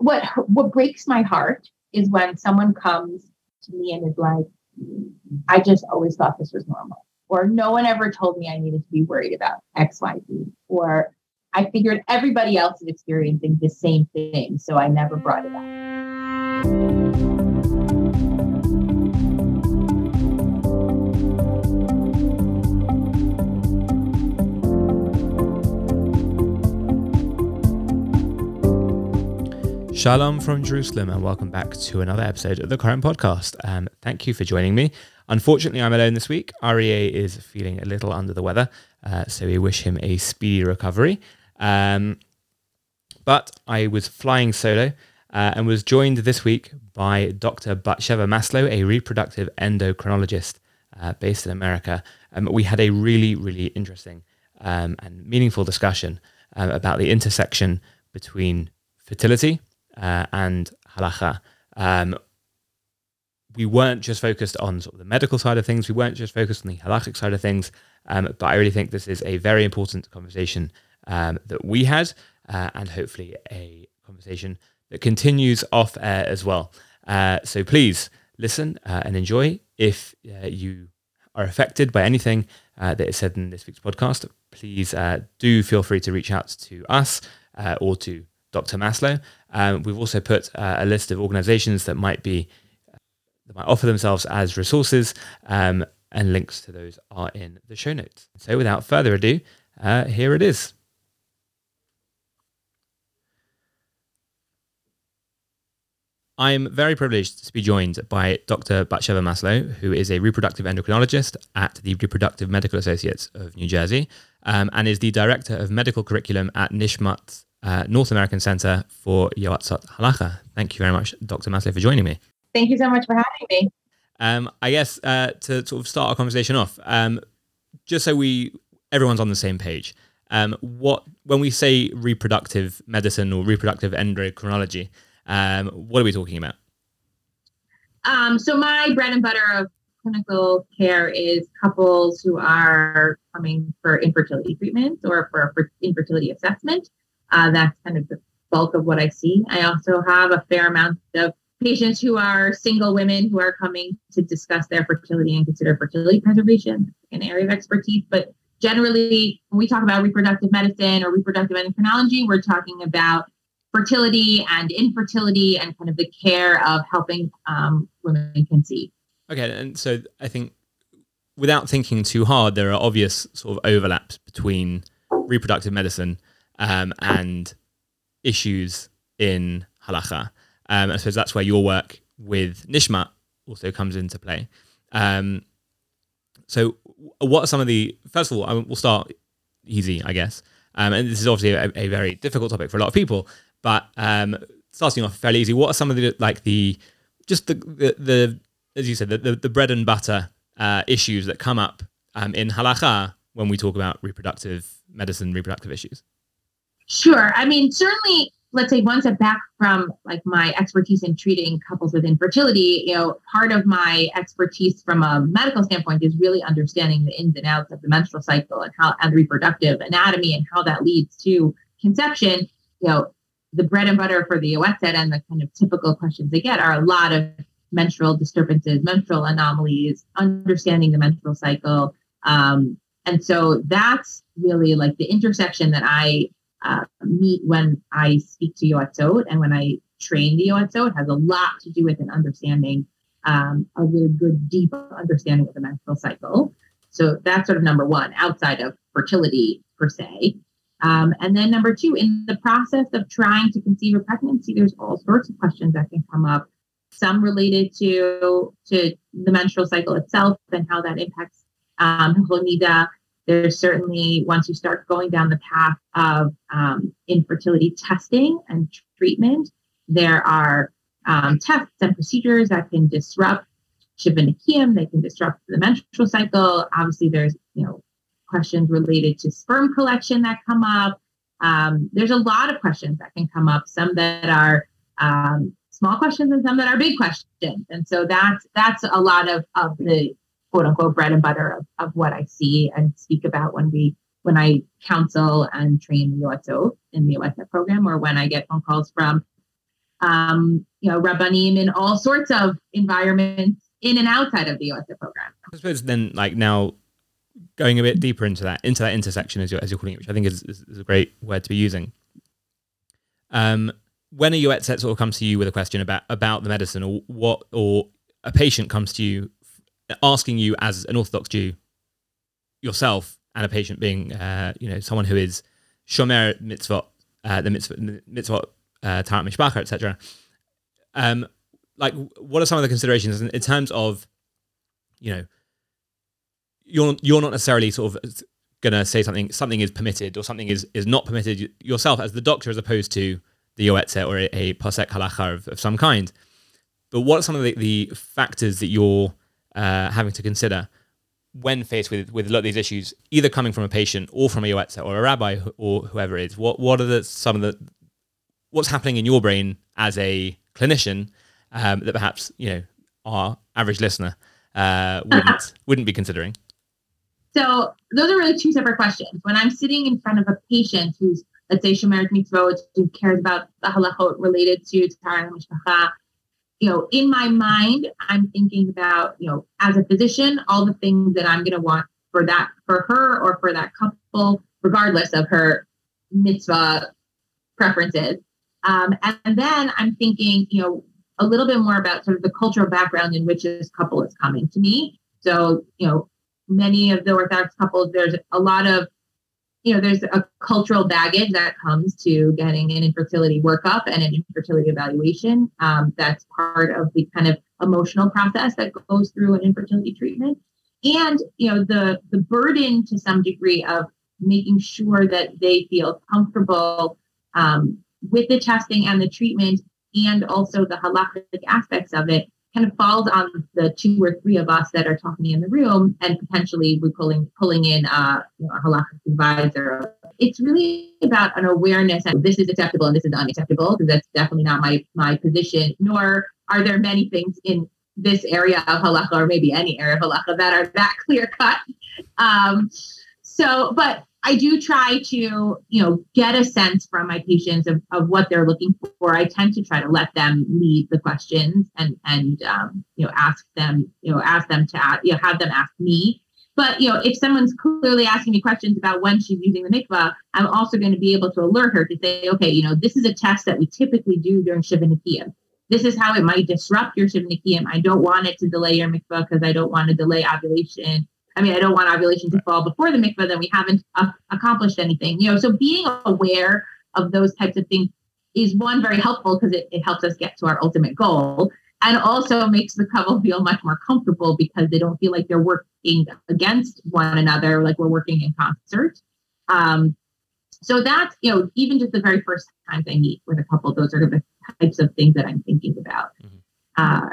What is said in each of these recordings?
what what breaks my heart is when someone comes to me and is like, I just always thought this was normal. Or no one ever told me I needed to be worried about XYZ. Or I figured everybody else is experiencing the same thing, so I never brought it up. Shalom from Jerusalem, and welcome back to another episode of the Current Podcast. Um, thank you for joining me. Unfortunately, I'm alone this week. Aryeh is feeling a little under the weather, uh, so we wish him a speedy recovery. Um, but I was flying solo uh, and was joined this week by Dr. Batsheva Maslow, a reproductive endocrinologist uh, based in America. Um, we had a really, really interesting um, and meaningful discussion uh, about the intersection between fertility uh, and halacha. Um, we weren't just focused on sort of the medical side of things. We weren't just focused on the halachic side of things. Um, but I really think this is a very important conversation um, that we had, uh, and hopefully a conversation that continues off air as well. Uh, so please listen uh, and enjoy. If uh, you are affected by anything uh, that is said in this week's podcast, please uh, do feel free to reach out to us or to Dr. Maslow. Um, we've also put uh, a list of organizations that might be that might offer themselves as resources, um, and links to those are in the show notes. So, without further ado, uh, here it is. I am very privileged to be joined by Dr. Batsheva Maslow, who is a reproductive endocrinologist at the Reproductive Medical Associates of New Jersey um, and is the director of medical curriculum at Nishmat uh, North American Center for Yoatzot Halacha. Thank you very much, Dr. Maslow, for joining me. Thank you so much for having me. Um, I guess uh, to sort of start our conversation off, um, just so we everyone's on the same page. Um, what when we say reproductive medicine or reproductive endocrinology, um, what are we talking about? Um, so my bread and butter of clinical care is couples who are coming for infertility treatment or for, for infertility assessment. Uh, that's kind of the bulk of what I see. I also have a fair amount of patients who are single women who are coming to discuss their fertility and consider fertility preservation an area of expertise. But generally, when we talk about reproductive medicine or reproductive endocrinology, we're talking about fertility and infertility and kind of the care of helping um, women conceive. Okay, and so I think without thinking too hard, there are obvious sort of overlaps between reproductive medicine um, and issues in halacha. Um, I suppose that's where your work with Nishmat also comes into play. Um, so, what are some of the first of all? We'll start easy, I guess. Um, and this is obviously a, a, very difficult topic for a lot of people. But um, starting off fairly easy, what are some of the like the just the the, the as you said the, the, the bread and butter uh, issues that come up um, in halacha when we talk about reproductive medicine, reproductive issues? Sure. I mean, certainly, let's say one step back from like my expertise in treating couples with infertility, you know, part of my expertise from a medical standpoint is really understanding the ins and outs of the menstrual cycle and how and reproductive anatomy and how that leads to conception. You know, the bread and butter for the Yoatzot and the kind of typical questions they get are a lot of menstrual disturbances, menstrual anomalies, understanding the menstrual cycle. Um, and so that's really like the intersection that I uh, meet when I speak to Yoatzot and when I train the Yoatzot. It has a lot to do with an understanding, um, a really good, deep understanding of the menstrual cycle. So that's sort of number one, outside of fertility per se. Um, and then number two, in the process of trying to conceive a pregnancy, there's all sorts of questions that can come up. Some related to to the menstrual cycle itself and how that impacts um, there's certainly, once you start going down the path of um, infertility testing and treatment, there are um, tests and procedures that can disrupt Shiva Nekiyim, they can disrupt the menstrual cycle. Obviously, there's, you know, questions related to sperm collection that come up. Um, there's a lot of questions that can come up, some that are um, small questions and some that are big questions. And so that's that's a lot of, of the quote unquote bread and butter of, of what I see and speak about when we when I counsel and train the Yoatzot in the Yoetzet program or when I get phone calls from um, you know, rabbanim in all sorts of environments in and outside of the Yoatzot program. I suppose then, like now, going a bit deeper into that, into that intersection as you're, as you're calling it, which I think is, is, is a great word to be using. Um, when a Yoetzet sort of comes to you with a question about about the medicine, or what, or a patient comes to you asking you as an Orthodox Jew yourself, and a patient being, uh, you know, someone who is shomer mitzvot, uh, the mitzvot, mitzvot, uh, taharat mishpacha, etc. Um, like, what are some of the considerations in, in terms of, you know, you're you're not necessarily sort of going to say something something is permitted or something is is not permitted yourself as the doctor as opposed to the yoetzet or a, a posek halacha of, of, some kind. But what are some of the, the factors that you're uh, having to consider when faced with with a lot of these issues, either coming from a patient or from a yoetzet or a rabbi or whoever it is? What what are the some of the what's happening in your brain as a clinician um, that perhaps you know our average listener uh, wouldn't wouldn't be considering? So those are really two separate questions. When I'm sitting in front of a patient who's, let's say, Mitzvot, who cares about the halachot related to Tahara Mishpacha, you know, in my mind, I'm thinking about, you know, as a physician, all the things that I'm going to want for that, for her or for that couple, regardless of her mitzvah preferences. Um, and, and then I'm thinking, you know, a little bit more about sort of the cultural background in which this couple is coming to me. So, you know, many of the Orthodox couples, there's a lot of, you know, there's a cultural baggage that comes to getting an infertility workup and an infertility evaluation. Um, that's part of the kind of emotional process that goes through an infertility treatment. And, you know, the the burden to some degree of making sure that they feel comfortable um, with the testing and the treatment and also the halakhic aspects of it kind of falls on the two or three of us that are talking in the room and potentially we're pulling pulling in uh, you know, a halakhic advisor. It's really about an awareness that this is acceptable and this is unacceptable because that's definitely not my my position. Nor are there many things in this area of halakha or maybe any area of halakha that are that clear cut. Um, so, but I do try to, you know, get a sense from my patients of, of what they're looking for. I tend to try to let them lead the questions and and um, you know ask them, you know, ask them to ask, you know have them ask me. But you know, if someone's clearly asking me questions about when she's using the mikvah, I'm also going to be able to alert her to say, okay, you know, this is a test that we typically do during Shiva Nekiyim. This is how it might disrupt your Shiva Nekiyim. I don't want it to delay your mikvah because I don't want to delay ovulation I mean, I don't want ovulation to fall before the mikvah, then we haven't uh, accomplished anything. You know, so being aware of those types of things is one very helpful because it, it helps us get to our ultimate goal and also makes the couple feel much more comfortable because they don't feel like they're working against one another, like we're working in concert. Um, so that's, you know, even just the very first times I meet with a couple, those are the types of things that I'm thinking about. Mm-hmm. Uh,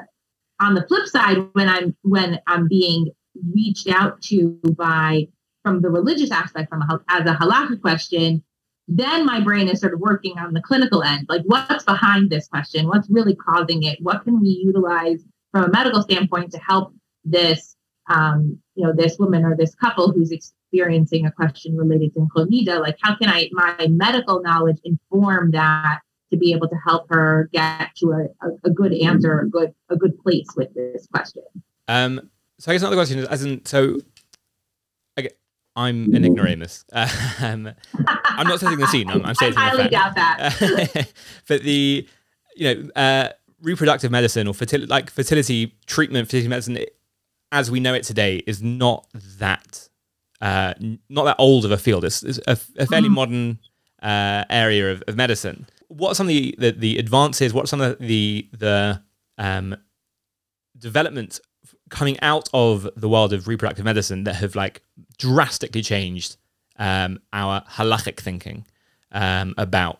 on the flip side, when I'm when I'm being reached out to by from the religious aspect from a, as a halakha question then my brain is sort of working on the clinical end. Like what's behind this question? What's really causing it? What can we utilize from a medical standpoint to help this um, you know this woman or this couple who's experiencing a question related to chlamydia? Like how can i my medical knowledge inform that to be able to help her get to a, a, a good answer a good a good place with this question? Um so I guess another question is, as in, so I I'm an ignoramus. Um, I'm not setting the scene. I'm, I'm I highly doubt that. but the, you know, uh, reproductive medicine or fertility, like fertility treatment, fertility medicine, as we know it today, is not that, uh, not that old of a field. It's, it's a, a, fairly mm. modern uh, area of, of, medicine. What are some of the, the, the advances? What are some of the the um, development coming out of the world of reproductive medicine that have like drastically changed um, our halachic thinking um, about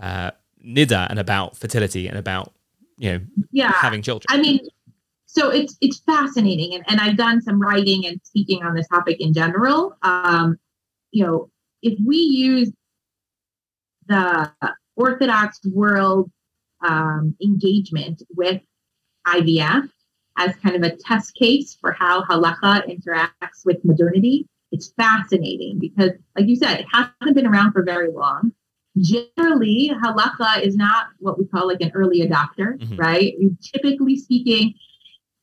uh, nida and about fertility and about you know yeah having children. I mean, so it's it's fascinating, and, and I've done some writing and speaking on this topic in general. Um, you know, if we use the Orthodox world um, engagement with IVF as kind of a test case for how halacha interacts with modernity. It's fascinating because, like you said, it hasn't been around for very long. generally, halacha is not what we call like an early adopter, mm-hmm. right? Typically speaking,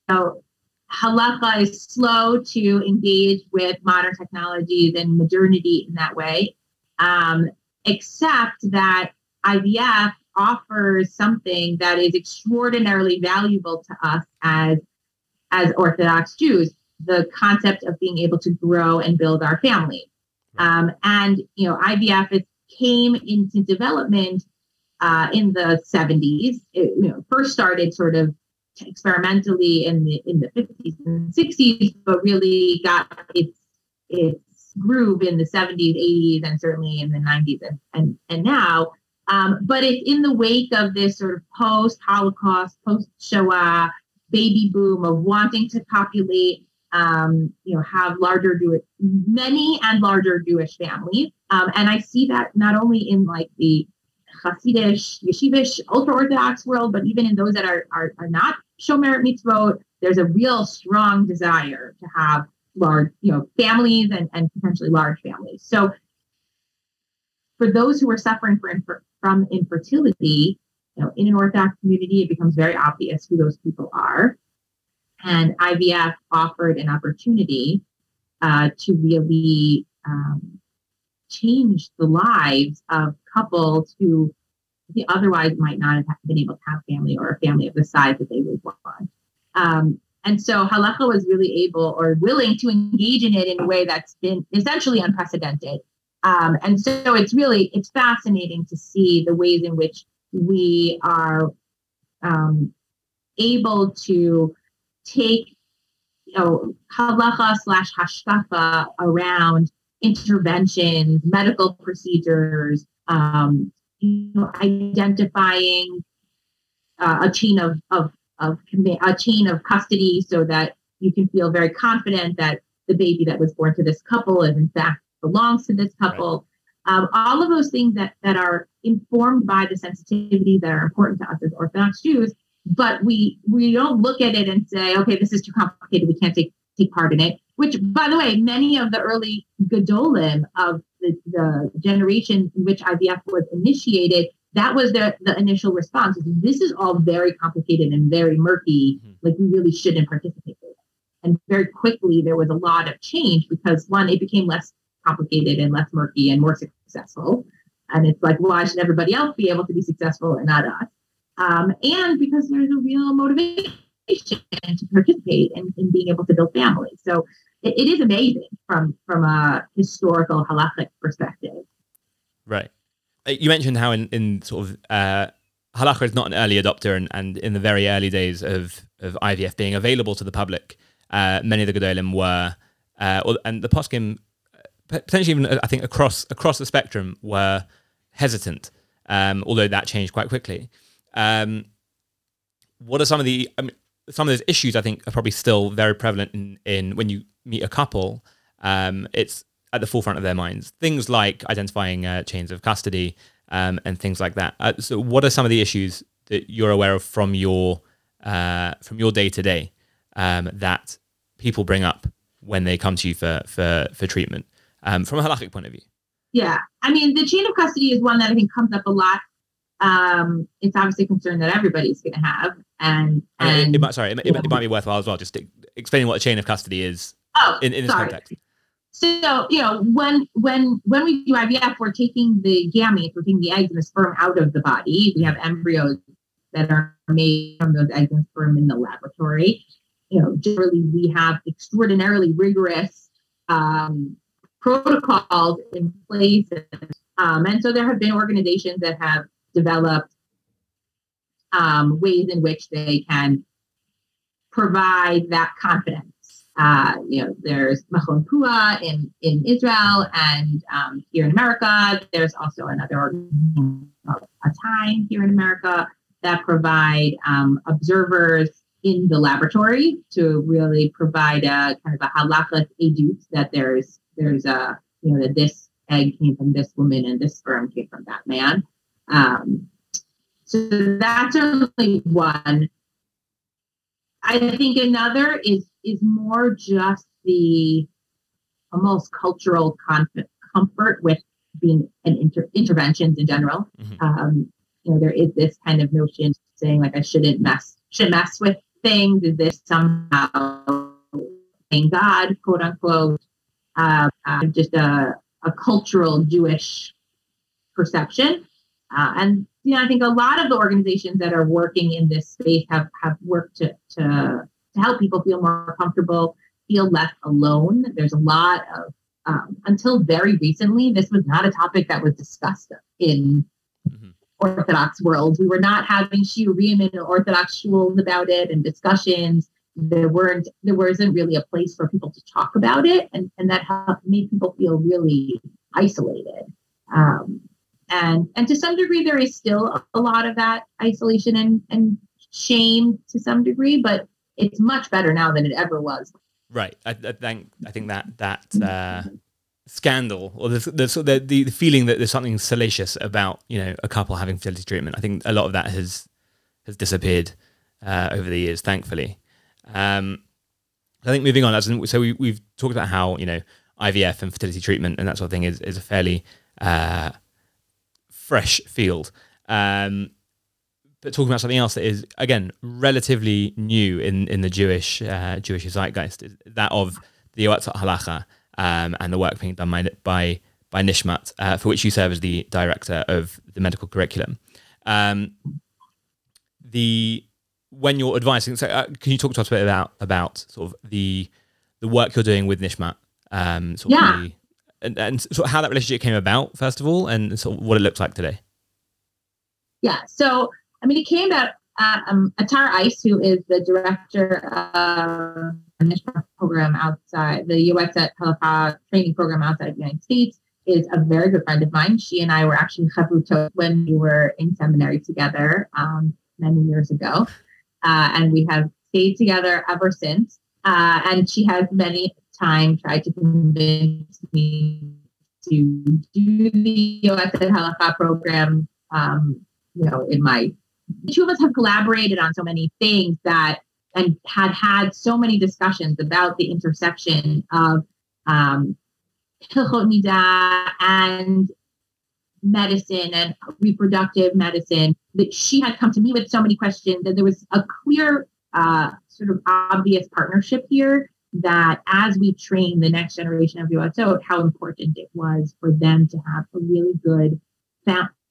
you know, halacha is slow to engage with modern technologies and modernity in that way, um, except that IVF offers something that is extraordinarily valuable to us as as Orthodox Jews, the concept of being able to grow and build our family. Um, and you know, IVF came into development uh, in the 70s. It you know, first started sort of experimentally in the in the 50s and 60s, but really got its its groove in the 70s, 80s, and certainly in the 90s and and, and now. Um, but it's in the wake of this sort of post Holocaust, post Shoah baby boom of wanting to populate, um, you know, have larger Jewish, many and larger Jewish families. Um, and I see that not only in like the Hasidish, Yeshivish, ultra Orthodox world, but even in those that are, are, are not Shomer Mitzvot, there's a real strong desire to have large, you know, families and, and potentially large families. So for those who are suffering for, from infertility, you know, in an Orthodox community, it becomes very obvious who those people are. And IVF offered an opportunity uh, to really um, change the lives of couples who otherwise might not have been able to have family or a family of the size that they would want. Um, and so halacha was really able or willing to engage in it in a way that's been essentially unprecedented. Um, and so it's really it's fascinating to see the ways in which we are um, able to take you know halacha slash hashkafa around interventions, medical procedures, um, you know, identifying uh, a chain of, of of a chain of custody so that you can feel very confident that the baby that was born to this couple is in fact belongs to this couple. Right. Um, all of those things that that are informed by the sensitivity that are important to us as Orthodox Jews, but we we don't look at it and say, okay, this is too complicated. We can't take take part in it. Which, by the way, many of the early Gedolim of the, the generation in which IVF was initiated, that was the, the initial response. This is all very complicated and very murky. Mm-hmm. Like we really shouldn't participate in it. And very quickly there was a lot of change because one, it became less complicated and less murky and more successful. And it's like, why should everybody else be able to be successful and not us? Um, and because there's a real motivation to participate in, in being able to build families. So it, it is amazing from from a historical halachic perspective. Right. Uh, you mentioned how in, in sort of uh, halacha is not an early adopter, and, and in the very early days of, of IVF being available to the public, uh, many of the gedolim were, uh, and the poskim potentially even I think across across the spectrum were hesitant, um, although that changed quite quickly. Um, what are some of the I mean, some of those issues? I think are probably still very prevalent in, in when you meet a couple. Um, it's at the forefront of their minds. Things like identifying uh, chains of custody um, and things like that. Uh, so, what are some of the issues that you're aware of from your uh, from your day to day that people bring up when they come to you for for for treatment? Um, from a halakhic point of view? Yeah, I mean, the chain of custody is one that I think comes up a lot. Um, it's obviously a concern that everybody's going to have, and and it, it might, sorry, it, it, it, might be worthwhile as well just explaining what a chain of custody is. Oh, in, in this sorry. context. So you know, when when when we do IVF, we're taking the gametes, we're taking the eggs and the sperm out of the body. We have embryos that are made from those eggs and sperm in the laboratory. You know, generally we have extraordinarily rigorous um, protocols in place. Um, and so there have been organizations that have developed um, ways in which they can provide that confidence. Uh, you know, there's Machon Pua in, in Israel and um, here in America. There's also another organization ATIME here in America that provide um, observers in the laboratory to really provide a kind of a halakha edut that there's there's a you know that this egg came from this woman and this sperm came from that man. Um, so that's only one. I think another is is more just the almost cultural comfort with being an inter- interventions in general. Mm-hmm. Um, you know, there is this kind of notion saying like I shouldn't mess should mess with things. Is this somehow saying God, quote unquote, uh, uh, just a, a cultural Jewish perception. Uh, and you know, I think a lot of the organizations that are working in this space have have worked to to, to help people feel more comfortable, feel less alone. There's a lot of um, until very recently, this was not a topic that was discussed in mm-hmm. Orthodox world. We were not having shiurim in Orthodox schools about it and discussions. There weren't there wasn't really a place for people to talk about it, and and that helped, made people feel really isolated. Um, and and to some degree, there is still a lot of that isolation and and shame to some degree, but it's much better now than it ever was. Right. I, I think I think that that uh, scandal or the the, the the feeling that there's something salacious about you know a couple having fertility treatment. I think a lot of that has has disappeared uh, over the years, thankfully. Um, I think moving on, so we, we've talked about how you know IVF and fertility treatment and that sort of thing is is a fairly uh, fresh field. Um, but talking about something else that is again relatively new in in the Jewish uh, Jewish zeitgeist, that of the Yoatzot Halacha um, and the work being done by by, by Nishmat, uh, for which you serve as the director of the medical curriculum. Um, the when you're advising, so uh, can you talk to us a bit about about sort of the the work you're doing with Nishmat? Um, sort yeah. Of the, and, and sort of how that relationship came about, first of all, and sort of what it looks like today. Yeah. So I mean, it came out uh, um, Atara Eis, who is the director of the Nishmat program outside the Yoetzet Halacha training program outside of the United States, is a very good friend of mine. She and I were actually chavrutot when we were in seminary together um, many years ago, uh, and we have stayed together ever since. Uh, and she has many times tried to convince me to do the Yoetzet Halacha program. Um, you know, in my the two of us have collaborated on so many things that and had had so many discussions about the intersection of um, and medicine and reproductive medicine that she had come to me with so many questions that there was a clear uh, sort of obvious partnership here that as we train the next generation of Yoatzot, how important it was for them to have a really good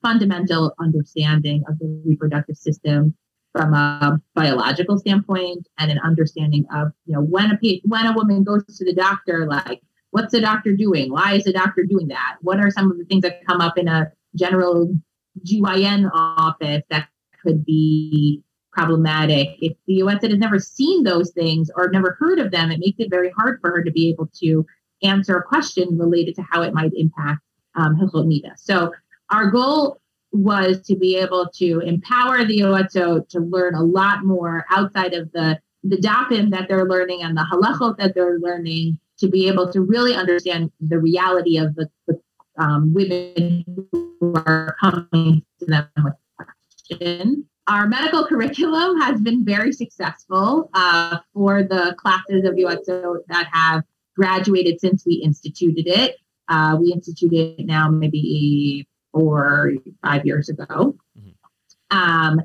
fundamental understanding of the reproductive system from a biological standpoint and an understanding of you know when a when a woman goes to the doctor like what's the doctor doing? Why is the doctor doing that? What are some of the things that come up in a general GYN office that could be problematic. If the Yoetzet has never seen those things or never heard of them it makes it very hard for her to be able to answer a question related to how it might impact um, so our goal was to be able to empower the Yoatzot to learn a lot more outside of the the dapim that they're learning and the halachot that they're learning to be able to really understand the reality of the, the um, women who are coming to them with questions. Our medical curriculum has been very successful uh, for the classes of Yoatzot that have graduated since we instituted it. Uh, we instituted it now maybe or five years ago. Mm-hmm. Um,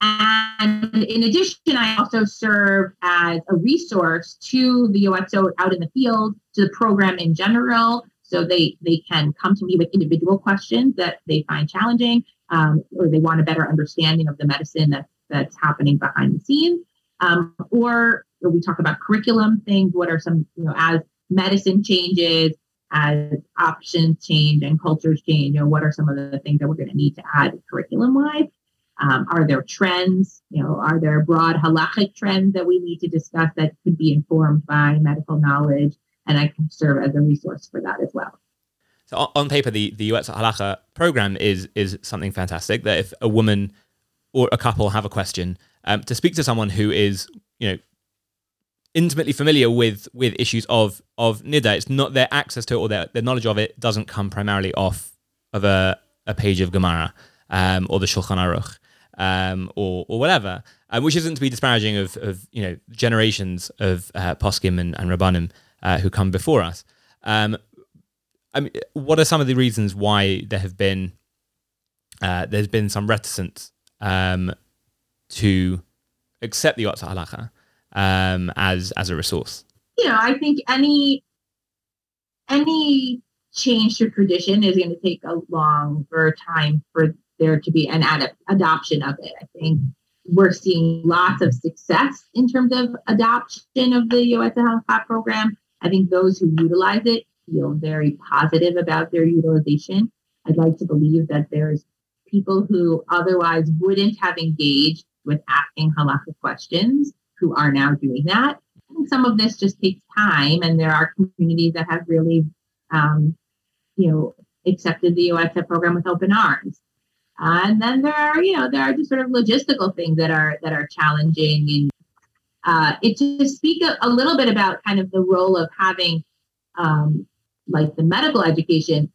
and in addition, I also serve as a resource to the Yoatzot out in the field, to the program in general. So they, they can come to me with individual questions that they find challenging, um, or they want a better understanding of the medicine that, that's happening behind the scenes. Um, or, we talk about curriculum things. What are some, you know, as medicine changes, as options change and cultures change, you know, what are some of the things that we're going to need to add curriculum wise? Um, are there trends? You know, are there broad halachic trends that we need to discuss that could be informed by medical knowledge? And I can serve as a resource for that as well. So on paper, the the Yoetzet Halacha program is is something fantastic. That if a woman or a couple have a question, um, to speak to someone who is you know intimately familiar with with issues of of nida. It's not their access to it or their, their knowledge of it doesn't come primarily off of a, a page of Gemara um, or the Shulchan Aruch um, or or whatever, um, which isn't to be disparaging of, of you know generations of uh, poskim and, and rabbanim uh, who come before us. Um, I mean, what are some of the reasons why there have been uh, there's been some reticence um, to accept the Yoetzet Halacha um, as as a resource? You know, I think any any change to tradition is going to take a longer time for there to be an ad- adoption of it. I think we're seeing lots of success in terms of adoption of the Yoetzet Halacha program. I think those who utilize it feel very positive about their utilization. I'd like to believe that there's people who otherwise wouldn't have engaged with asking halakha questions who are now doing that. And some of this just takes time, and there are communities that have really, um, you know, accepted the Yoetzet program with open arms. Uh, and then there are, you know, there are just sort of logistical things that are that are challenging. And uh, it to speak a, a, little bit about kind of the role of having, um, like the medical education.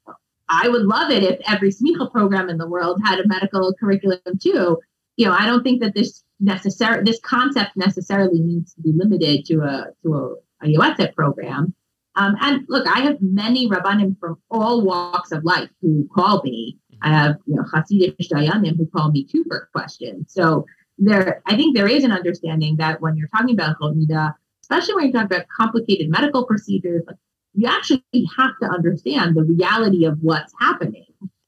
I would love it if every smicha program in the world had a medical curriculum too. You know, I don't think that this necessary this concept necessarily needs to be limited to a to a, a Yoetzet program. Um, and look, I have many rabbanim from all walks of life who call me. I have you know Hasidic dayanim who call me too for questions. So there, I think there is an understanding that when you're talking about chol especially when you're talking about complicated medical procedures, you actually have to understand the reality of what's happening.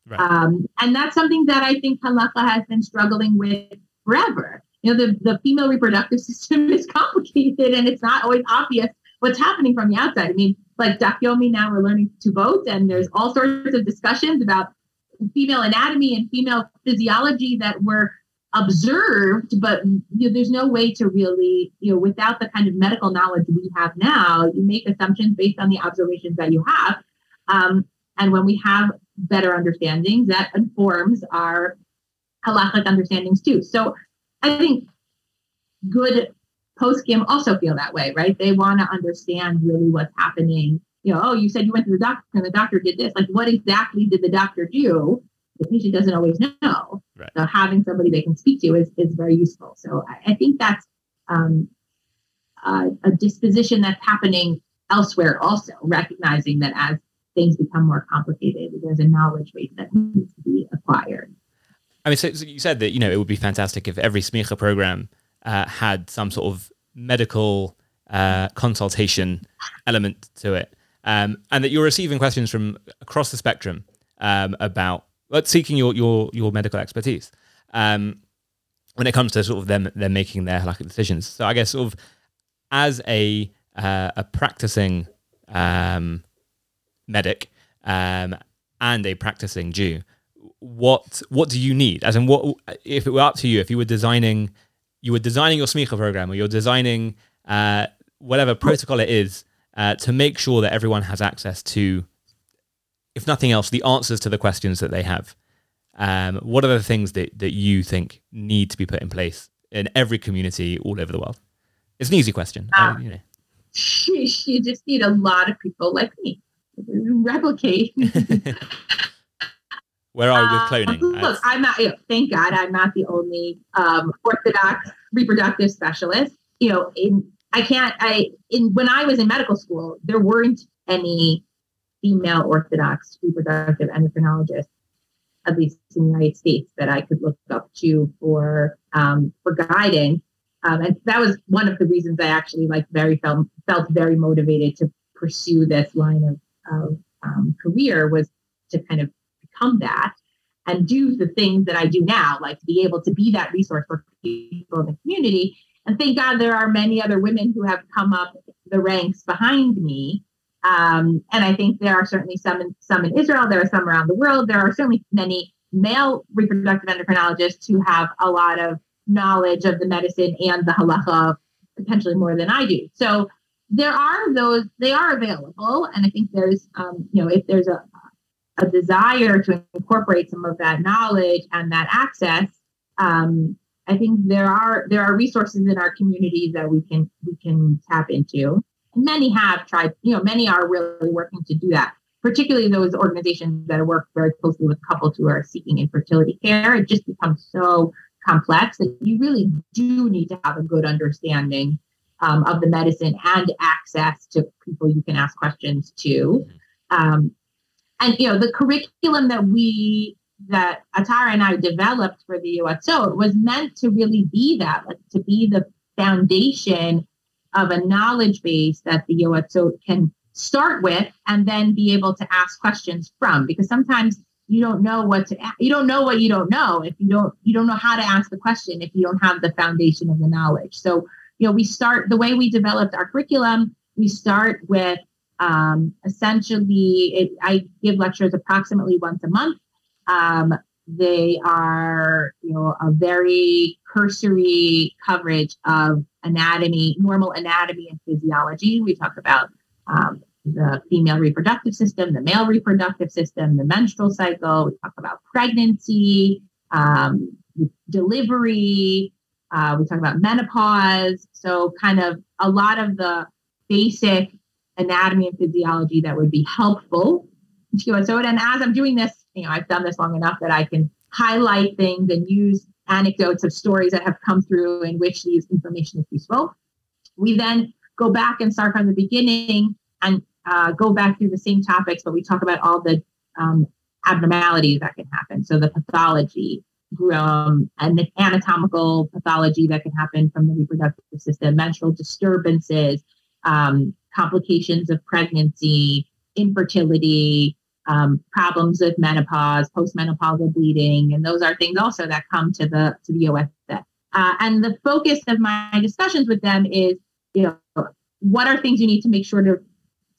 Right. Um, and that's something that I think halacha has been struggling with forever. You know, the, the female reproductive system is complicated and it's not always obvious what's happening from the outside. I mean, like Dafyomi now we're learning to vote and there's all sorts of discussions about female anatomy and female physiology that were observed, but you know, there's no way to really, you know, without the kind of medical knowledge we have now, you make assumptions based on the observations that you have. Um, and when we have better understandings, that informs our halachic understandings too. So I think good poskim also feel that way, right? They want to understand really what's happening. You know, oh, you said you went to the doctor and the doctor did this. Like, what exactly did the doctor do? the patient doesn't always know. Right. So having somebody they can speak to is, is very useful. So I, I think that's um, a, a disposition that's happening elsewhere also, recognizing that as things become more complicated, there's a knowledge base that needs to be acquired. I mean, so, so you said that, you know, it would be fantastic if every smicha program uh, had some sort of medical uh, consultation element to it. Um, and that you're receiving questions from across the spectrum um, about but seeking your your your medical expertise um, when it comes to sort of them them making their like decisions. So I guess sort of as a uh, a practicing um, medic um, and a practicing Jew, what what do you need? As in, what if it were up to you? If you were designing, you were designing your smicha program, or you're designing uh, whatever protocol it is uh, to make sure that everyone has access to if nothing else, the answers to the questions that they have. Um, what are the things that, that you think need to be put in place in every community all over the world? It's an easy question. Uh, you, know. you just need a lot of people like me replicate. Where are we with cloning? Um, look, I'm not. Thank God, I'm not the only um, Orthodox reproductive specialist. You know, in I can't. I in when I was in medical school, there weren't any female Orthodox reproductive endocrinologist, at least in the United States, that I could look up to for um, for guidance. Um, and that was one of the reasons I actually like very felt felt very motivated to pursue this line of, of um, career was to kind of become that and do the things that I do now, like to be able to be that resource for people in the community. And thank God there are many other women who have come up the ranks behind me um, and I think there are certainly some in, some in Israel. There are some around the world. There are certainly many male reproductive endocrinologists who have a lot of knowledge of the medicine and the halacha, potentially more than I do. So there are those. They are available, and I think there's, um, you know, if there's a a desire to incorporate some of that knowledge and that access, um, I think there are there are resources in our community that we can we can tap into many have tried, you know, many are really working to do that, particularly those organizations that work very closely with couples who are seeking infertility care. It just becomes so complex that you really do need to have a good understanding um, of the medicine and access to people you can ask questions to. Um, and you know the curriculum that we that Atara and I developed for the Yoatzot was meant to really be that, like to be the foundation of a knowledge base that the Yoatzot can start with and then be able to ask questions from. Because sometimes you don't know what to you don't know what you don't know if you don't you don't know how to ask the question if you don't have the foundation of the knowledge. So you know we start the way we developed our curriculum. We start with um, essentially, it, I give lectures approximately once a month. Um, they are, you know, a very cursory coverage of anatomy, normal anatomy and physiology. We talk about um, the female reproductive system, the male reproductive system, the menstrual cycle. We talk about pregnancy, um, delivery. Uh, we talk about menopause. So, kind of a lot of the basic anatomy and physiology that would be helpful to us. So, and as I'm doing this, you know, I've done this long enough that I can highlight things and use anecdotes of stories that have come through in which these information is useful. We then go back and start from the beginning and uh, go back through the same topics, but we talk about all the um, abnormalities that can happen. So the pathology, um, and anatomical pathology that can happen from the reproductive system, menstrual disturbances, um, complications of pregnancy, infertility, um, problems with menopause, postmenopausal bleeding, and those are things also that come to the to the Yoatzot Uh, and the focus of my discussions with them is, you know, what are things you need to make sure to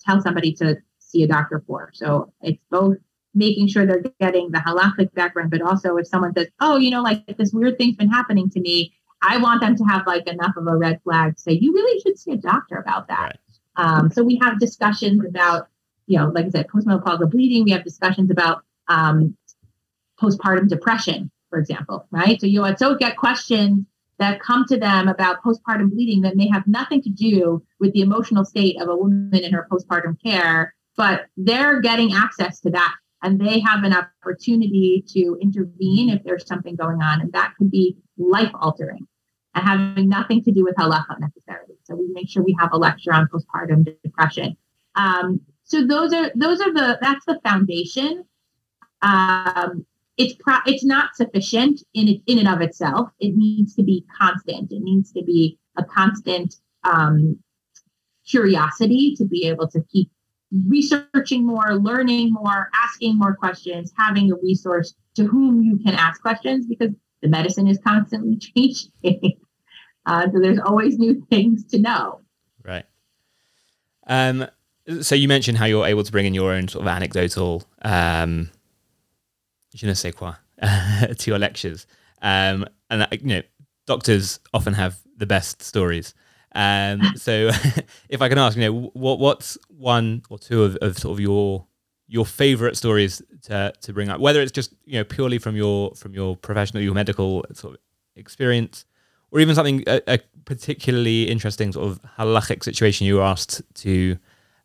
tell somebody to see a doctor for. So it's both making sure they're getting the halachic background, but also if someone says, "Oh, you know, like this weird thing's been happening to me," I want them to have like enough of a red flag to say, "You really should see a doctor about that." Right. Um, so we have discussions about, you know, like I said, postmenopausal bleeding. We have discussions about um, postpartum depression, for example, right? So you know, so get questions that come to them about postpartum bleeding that may have nothing to do with the emotional state of a woman in her postpartum care, but they're getting access to that and they have an opportunity to intervene if there's something going on, and that could be life altering and having nothing to do with halacha necessarily. So we make sure we have a lecture on postpartum depression. Um, so those are those are the that's the foundation. Um, it's pro- it's not sufficient in it, in and of itself. It needs to be constant. It needs to be a constant um, curiosity to be able to keep researching more, learning more, asking more questions, having a resource to whom you can ask questions because the medicine is constantly changing. Uh, so there's always new things to know. Right. Um, so you mentioned how you're able to bring in your own sort of anecdotal, um, je ne sais quoi, to your lectures. Um, and that, you know, doctors often have the best stories. Um, so if I can ask, you know, what what's one or two of, of sort of your your favorite stories to, to bring up, whether it's just you know purely from your from your professional, your medical sort of experience, or even something a, a particularly interesting sort of halachic situation you were asked to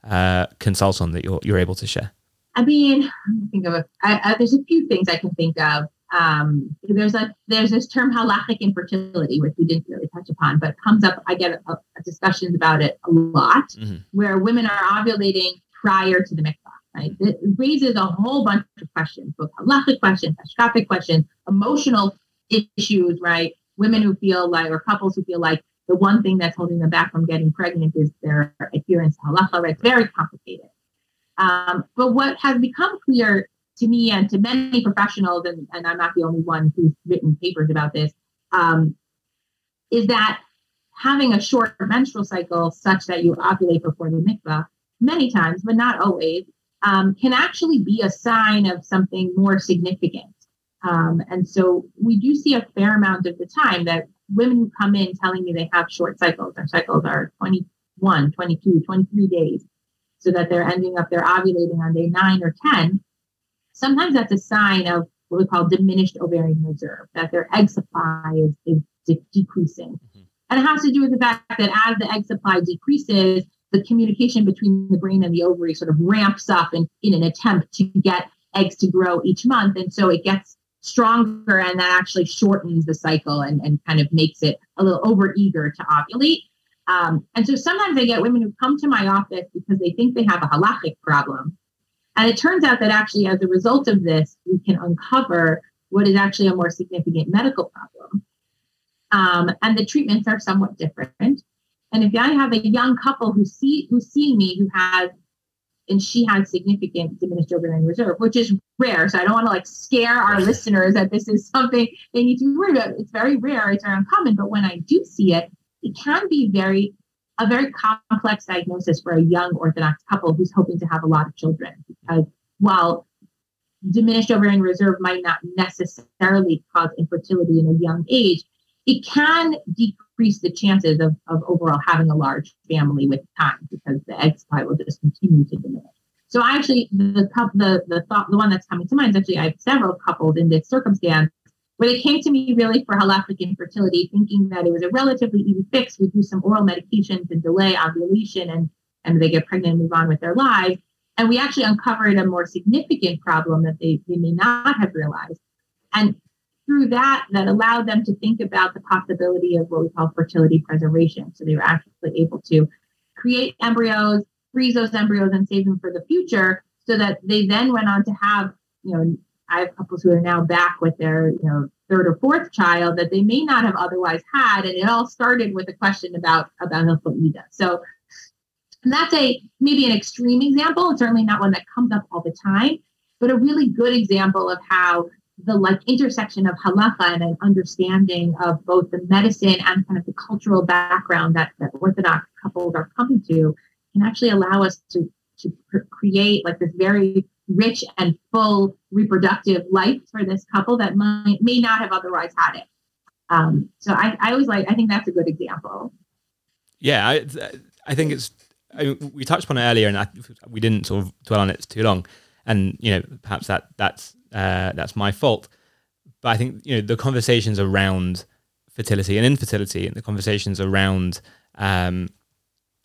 uh, consult on that you're you're able to share? I mean, think of it. there's a few things I can think of. Um, there's a there's this term halachic infertility, which we didn't really touch upon, but comes up. I get a, a discussions about it a lot, mm-hmm. where women are ovulating prior to the mikvah. Right, it raises a whole bunch of questions, both halachic questions, hashkafic questions, emotional issues. Right, women who feel like, or couples who feel like the one thing that's holding them back from getting pregnant is their adherence to halacha. It's very complicated. Um, but what has become clear to me and to many professionals, and, and I'm not the only one who's written papers about this, um, is that having a short menstrual cycle such that you ovulate before the mikvah, many times, but not always, um, can actually be a sign of something more significant. Um, and so we do see a fair amount of the time that women who come in telling me they have short cycles, their cycles are 21, 22, 23 days, so that they're ending up, they're ovulating on day nine or 10. Sometimes that's a sign of what we call diminished ovarian reserve, that their egg supply is, is de- decreasing. Mm-hmm. And it has to do with the fact that as the egg supply decreases, the communication between the brain and the ovary sort of ramps up in, in an attempt to get eggs to grow each month. And so it gets stronger and that actually shortens the cycle and, and kind of makes it a little over eager to ovulate. Um, and so sometimes I get women who come to my office because they think they have a halachic problem. And it turns out that actually, as a result of this, we can uncover what is actually a more significant medical problem. Um, and the treatments are somewhat different. And if I have a young couple who see who's seeing me who has and she had significant diminished ovarian reserve, which is rare. So I don't want to like scare our listeners that this is something they need to be worried about. It's very rare, it's very uncommon. But when I do see it, it can be very a very complex diagnosis for a young Orthodox couple who's hoping to have a lot of children. Because while diminished ovarian reserve might not necessarily cause infertility in a young age, it can decrease the chances of, of overall having a large family with time because the egg supply will just continue to diminish. So I actually the the the thought the one that's coming to mind is actually I have several couples in this circumstance where they came to me really for halachic infertility, thinking that it was a relatively easy fix. We do some oral medications to delay ovulation and and they get pregnant and move on with their lives. And we actually uncovered a more significant problem that they, they may not have realized. And through that that allowed them to think about the possibility of what we call fertility preservation. So they were actually able to create embryos, freeze those embryos, and save them for the future, so that they then went on to have, you know, I have couples who are now back with their, you know, third or fourth child that they may not have otherwise had, and it all started with a question about about Hilchot Nida. So that's a maybe an extreme example, and certainly not one that comes up all the time, but a really good example of how the like intersection of halacha and an understanding of both the medicine and kind of the cultural background that, that Orthodox couples are coming to can actually allow us to to create like this very rich and full reproductive life for this couple that might may not have otherwise had it. Um, so I, I always like I think that's a good example. Yeah, I I think it's I we touched upon it earlier and I, we didn't sort of dwell on it too long, and you know perhaps that that's uh, that's my fault. But I think you know the conversations around fertility and infertility, and the conversations around um,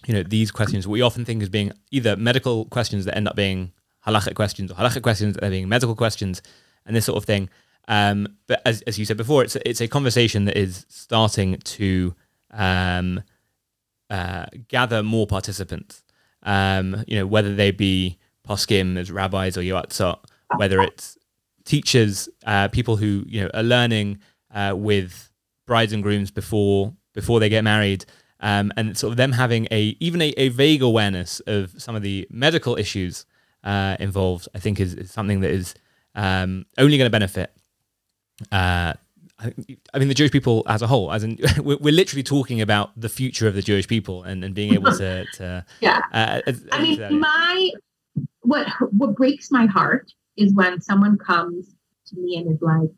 you know these questions, we often think as being either medical questions that end up being halachic questions, or halachic questions that are being medical questions, and this sort of thing. Um, but as, as you said before, it's a, it's a conversation that is starting to um, uh, gather more participants. Um, you know, whether they be poskim as rabbis or yoatzot, whether it's teachers, uh, people who you know are learning uh, with brides and grooms before before they get married, um, and sort of them having a even a, a, vague awareness of some of the medical issues uh, involved, I think is, is something that is um, only going to benefit. Uh, I mean, the Jewish people as a whole, as in, we're, we're, literally talking about the future of the Jewish people and, and being able to, to yeah. Uh, I mean, my what what breaks my heart is when someone comes to me and is like,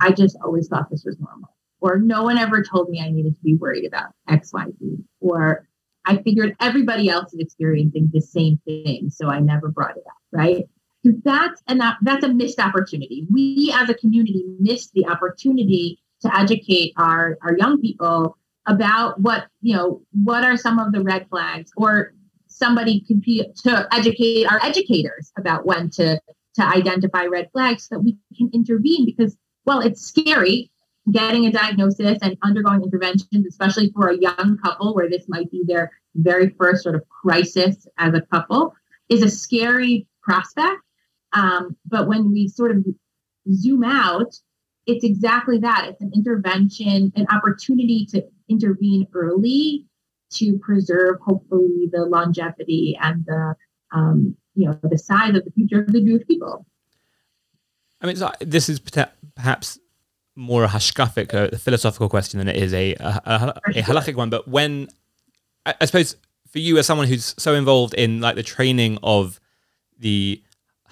I just always thought this was normal. Or no one ever told me I needed to be worried about XYZ. Or I figured everybody else is experiencing the same thing, so I never brought it up, right? That's that, that's a missed opportunity. We as a community missed the opportunity to educate our, our young people about what, you know, what are some of the red flags or somebody could be to educate our educators about when to to identify red flags so that we can intervene because well it's scary getting a diagnosis and undergoing interventions especially for a young couple where this might be their very first sort of crisis as a couple is a scary prospect. Um, but when we sort of zoom out it's exactly that. It's an intervention an opportunity to intervene early to preserve hopefully the longevity and the um, you know the size of the future of the Jewish people. I mean, so this is perhaps more a hashkafic, a, philosophical question than it is a a, a, a halachic one. But when I, I, suppose for you as someone who's so involved in like the training of the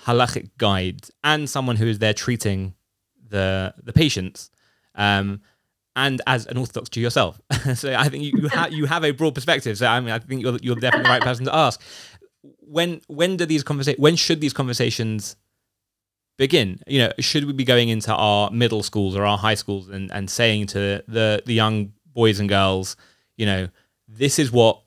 halachic guides and someone who is there treating the the patients, um, and as an Orthodox Jew yourself. so I think you, you, ha- you have a broad perspective. So I mean, I think you're, you're definitely the right person to ask. When when do these conversations? When should these conversations begin? You know, should we be going into our middle schools or our high schools and, and saying to the the young boys and girls, you know, this is what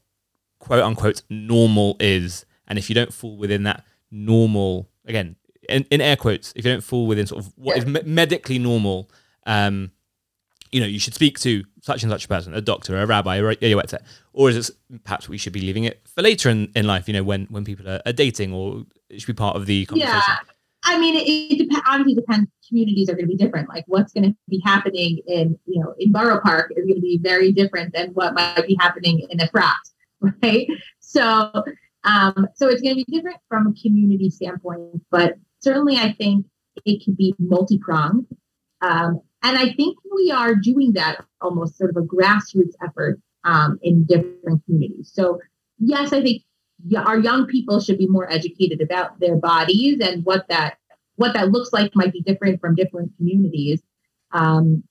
quote unquote normal is, and if you don't fall within that normal, again, in, in air quotes, if you don't fall within sort of what is me- medically normal, um, you know, you should speak to such and such a person, a doctor, a rabbi, or a etc. Or is it perhaps we should be leaving it for later in, in life, you know, when, when people are, are dating or it should be part of the conversation? Yeah. I mean, it, it dep- obviously depends. Communities are going to be different. Like what's going to be happening in, you know, in Borough Park is going to be very different than what might be happening in Efrat, right? So, um, so it's going to be different from a community standpoint, but certainly I think it can be multi-pronged. Um, and I think we are doing that almost sort of a grassroots effort um, in different communities. So, yes, I think our young people should be more educated about their bodies and what that what that looks like might be different from different communities. Um,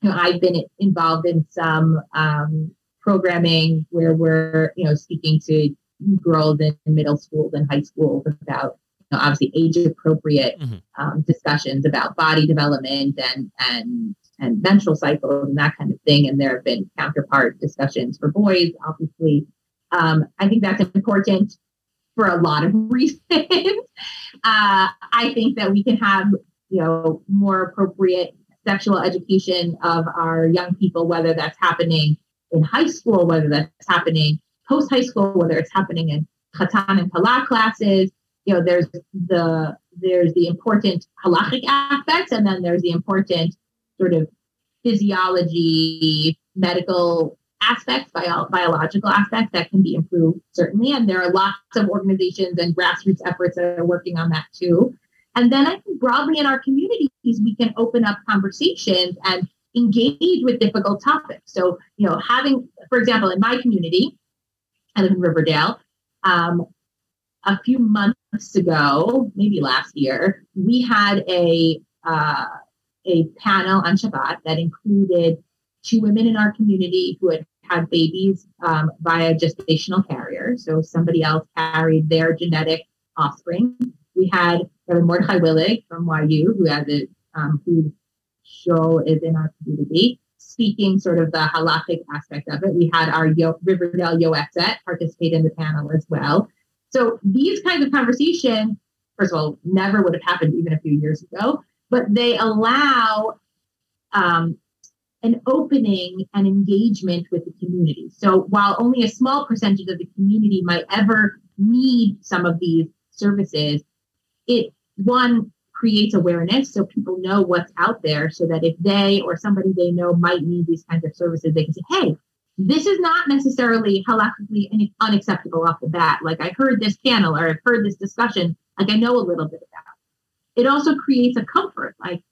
you know, I've been involved in some um, programming where we're you know speaking to girls in middle schools and high schools about know, obviously age appropriate mm-hmm. um, discussions about body development and and and menstrual cycles and that kind of thing. And there have been counterpart discussions for boys, obviously. Um, I think that's important for a lot of reasons. uh, I think that we can have, you know, more appropriate sexual education of our young people, whether that's happening in high school, whether that's happening post high school, whether it's happening in Khatan and Kala classes, you know, there's the there's the important halachic aspects, and then there's the important sort of physiology, medical aspects, bio, biological aspects that can be improved, certainly. And there are lots of organizations and grassroots efforts that are working on that too. And then I think broadly in our communities, we can open up conversations and engage with difficult topics. So, you know, having, for example, in my community, I live in Riverdale, um, a few months ago, maybe last year, we had a uh, a panel on Shabbat that included two women in our community who had had babies um, via gestational carrier. So somebody else carried their genetic offspring. We had Reverend Mordechai Willig from YU, who has a um, food show is in our community, speaking sort of the halachic aspect of it. We had our Yo- Riverdale Yoetzet participate in the panel as well. So these kinds of conversations, first of all, never would have happened even a few years ago, but they allow um, an opening and engagement with the community. So while only a small percentage of the community might ever need some of these services, it one creates awareness so people know what's out there so that if they or somebody they know might need these kinds of services, they can say, hey, this is not necessarily halakhically unacceptable off the bat. Like I heard this panel or I've heard this discussion, like I know a little bit about. It also creates a comfort. Like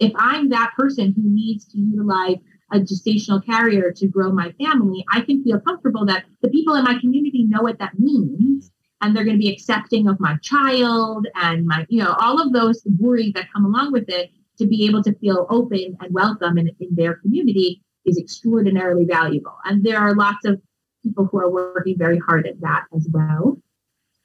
if I'm that person who needs to utilize a gestational carrier to grow my family, I can feel comfortable that the people in my community know what that means and they're going to be accepting of my child and my, you know, all of those worries that come along with it to be able to feel open and welcome in, in their community is extraordinarily valuable. And there are lots of people who are working very hard at that as well.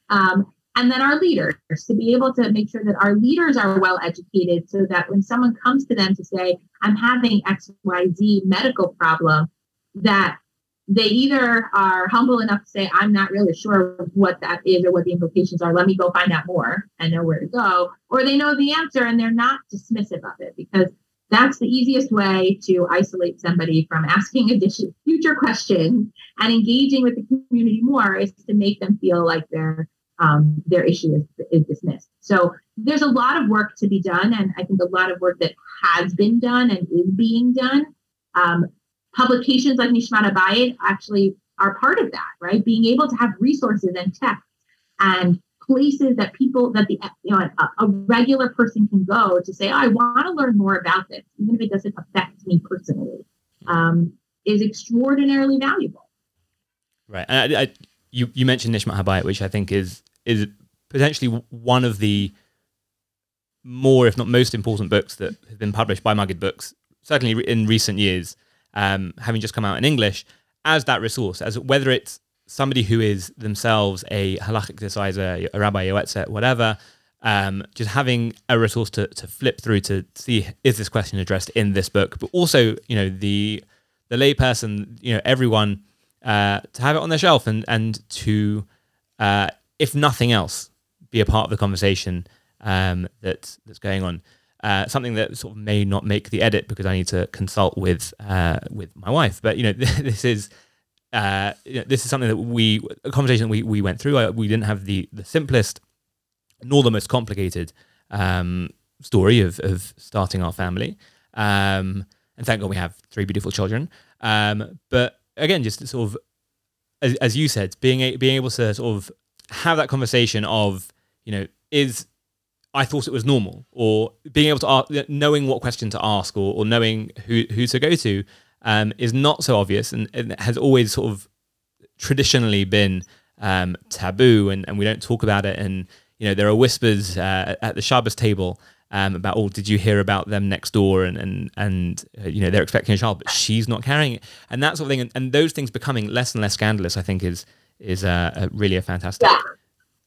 Um, and then our leaders to be able to make sure that our leaders are well educated so that when someone comes to them to say, I'm having XYZ medical problem, that they either are humble enough to say, I'm not really sure what that is or what the implications are. Let me go find out more and know where to go. Or they know the answer and they're not dismissive of it because that's the easiest way to isolate somebody from asking addition, future questions and engaging with the community more is to make them feel like their um, their issue is, is dismissed. So there's a lot of work to be done, and I think a lot of work that has been done and is being done. Um, publications like Nishmat Habayit actually are part of that, right? Being able to have resources and text and places that people that the you know a, a regular person can go to say, oh, I want to learn more about this, even if it doesn't affect me personally, um, is extraordinarily valuable. Right, and I, I, you you mentioned Nishmat Habayit, which I think is is potentially one of the more, if not most, important books that have been published by Maggid Books, certainly in recent years, um, having just come out in English, as that resource, as whether it's somebody who is themselves a halachic decider, a rabbi, yoetzet, whatever, um, just having a resource to, to flip through to see is this question addressed in this book, but also you know the the layperson, you know everyone uh, to have it on their shelf and and to uh, if nothing else be a part of the conversation um, that that's going on. uh, something that sort of may not make the edit because I need to consult with uh, with my wife. But you know, this is uh, you know, this is something that we a conversation that we we went through. We didn't have the the simplest nor the most complicated um, story of of starting our family. Um, and thank God we have three beautiful children. Um, but again, just sort of as, as you said, being a, being able to sort of have that conversation of you know is I thought it was normal, or being able to ask, knowing what question to ask, or, or knowing who who to go to, um, is not so obvious, and, and has always sort of traditionally been um, taboo, and, and we don't talk about it. And you know, there are whispers uh, at the Shabbos table um, about, oh, did you hear about them next door? And and and uh, you know, they're expecting a child, but she's not carrying it, and that sort of thing. And, and those things becoming less and less scandalous, I think, is is uh, really a fantastic. Yeah.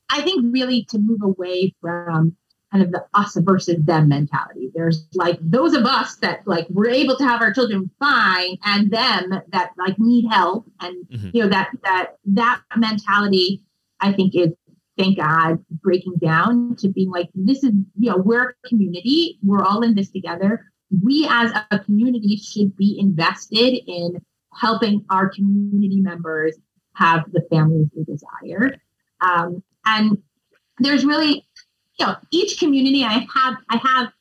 I think really to move away from kind of the us versus them mentality. There's like those of us that like we're able to have our children fine and them that like need help and mm-hmm. you know that that that mentality I think is thank God breaking down to being like this is you know we're a community we're all in this together we as a community should be invested in helping our community members have the families they desire um, and there's really you know, each community I have I have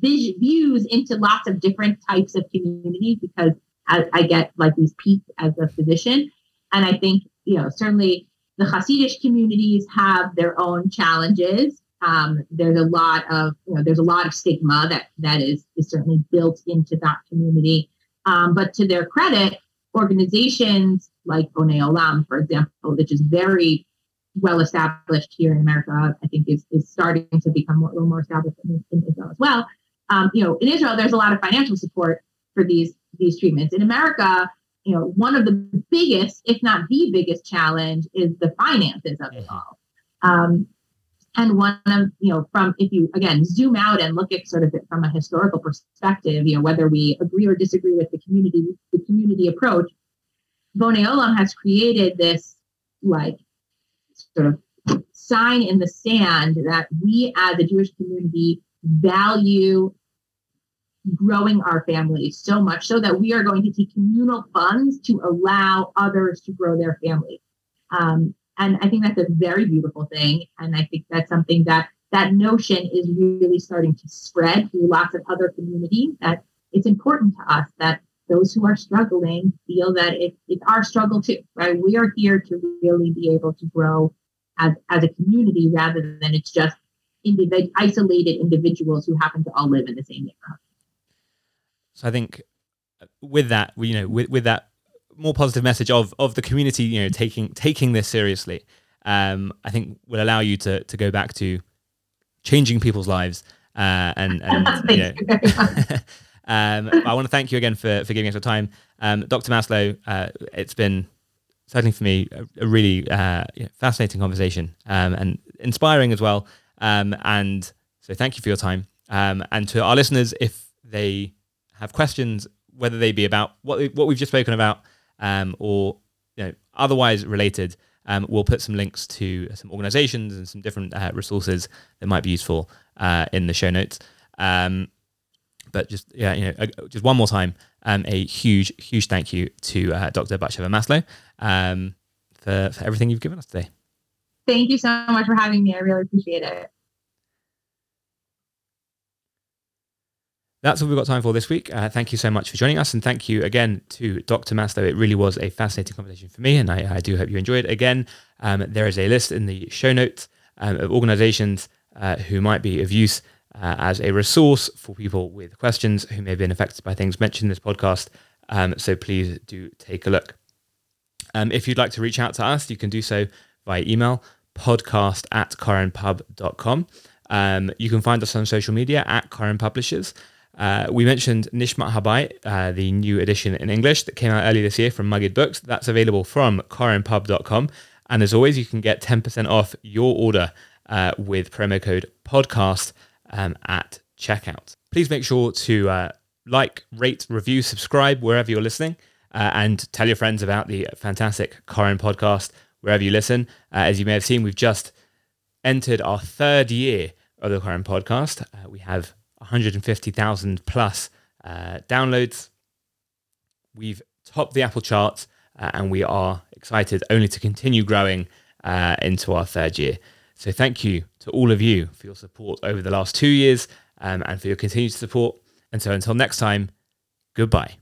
vis- views into lots of different types of communities because I, I get like these peeks as a physician, and I think you know certainly the Hasidic communities have their own challenges. Um, there's a lot of you know there's a lot of stigma that that is is certainly built into that community. Um, but to their credit, organizations like Bonei Olam, for example, which is very well established here in America, I think is, is starting to become more, a little more established in, in Israel as well. Um, you know, in Israel, there's a lot of financial support for these these treatments. In America, you know, one of the biggest, if not the biggest challenge is the finances of it all. Um, and one of, you know, from if you again zoom out and look at sort of it from a historical perspective, you know, whether we agree or disagree with the community, the community approach, Bonei Olam has created this like sort of sign in the sand that we as a Jewish community value growing our families so much so that we are going to take communal funds to allow others to grow their families. Um, and I think that's a very beautiful thing. And I think that's something that that notion is really starting to spread through lots of other communities that it's important to us that those who are struggling feel that it, it's our struggle too, right? We are here to really be able to grow as, as a community rather than it's just individ- isolated individuals who happen to all live in the same neighborhood. So I think with that, you know, with, with that more positive message of of the community, you know, taking taking this seriously, um, I think will allow you to to go back to changing people's lives uh, and and you know. um, I want to thank you again for for giving us your time, um, Dr. Maslow. Uh, it's been certainly for me, a, a really uh, you know, fascinating conversation um, and inspiring as well. Um, and so, thank you for your time. Um, and to our listeners, if they have questions, whether they be about what what we've just spoken about um, or you know otherwise related, um, we'll put some links to some organizations and some different uh, resources that might be useful uh, in the show notes. But just yeah, you know, just one more time, um, a huge, huge thank you to uh, Dr. Bat-Sheva Maslow um, for, for everything you've given us today. Thank you so much for having me. I really appreciate it. That's all we've got time for this week. Uh, thank you so much for joining us. And thank you again to Dr. Maslow. It really was a fascinating conversation for me, and I, I do hope you enjoyed it. Again, um, there is a list in the show notes um, of organizations uh, who might be of use uh, as a resource for people with questions who may have been affected by things mentioned in this podcast. Um, so please do take a look. Um, if you'd like to reach out to us, you can do so via email podcast at korenpub.com. Um, you can find us on social media at Koren Publishers. Uh, we mentioned Nishmat Habayit, uh, the new edition in English that came out earlier this year from Maggid Books. That's available from korenpub.com. And as always, you can get 10% off your order uh, with promo code podcast um, at checkout. Please make sure to uh, like, rate, review, subscribe wherever you're listening, uh, and tell your friends about the fantastic Koren podcast wherever you listen. Uh, as you may have seen, we've just entered our third year of the Koren podcast. Uh, we have 150,000 plus uh, downloads. We've topped the Apple charts uh, and we are excited only to continue growing into our third year. So thank you to all of you for your support over the last two years um, and for your continued support. And so until next time, goodbye.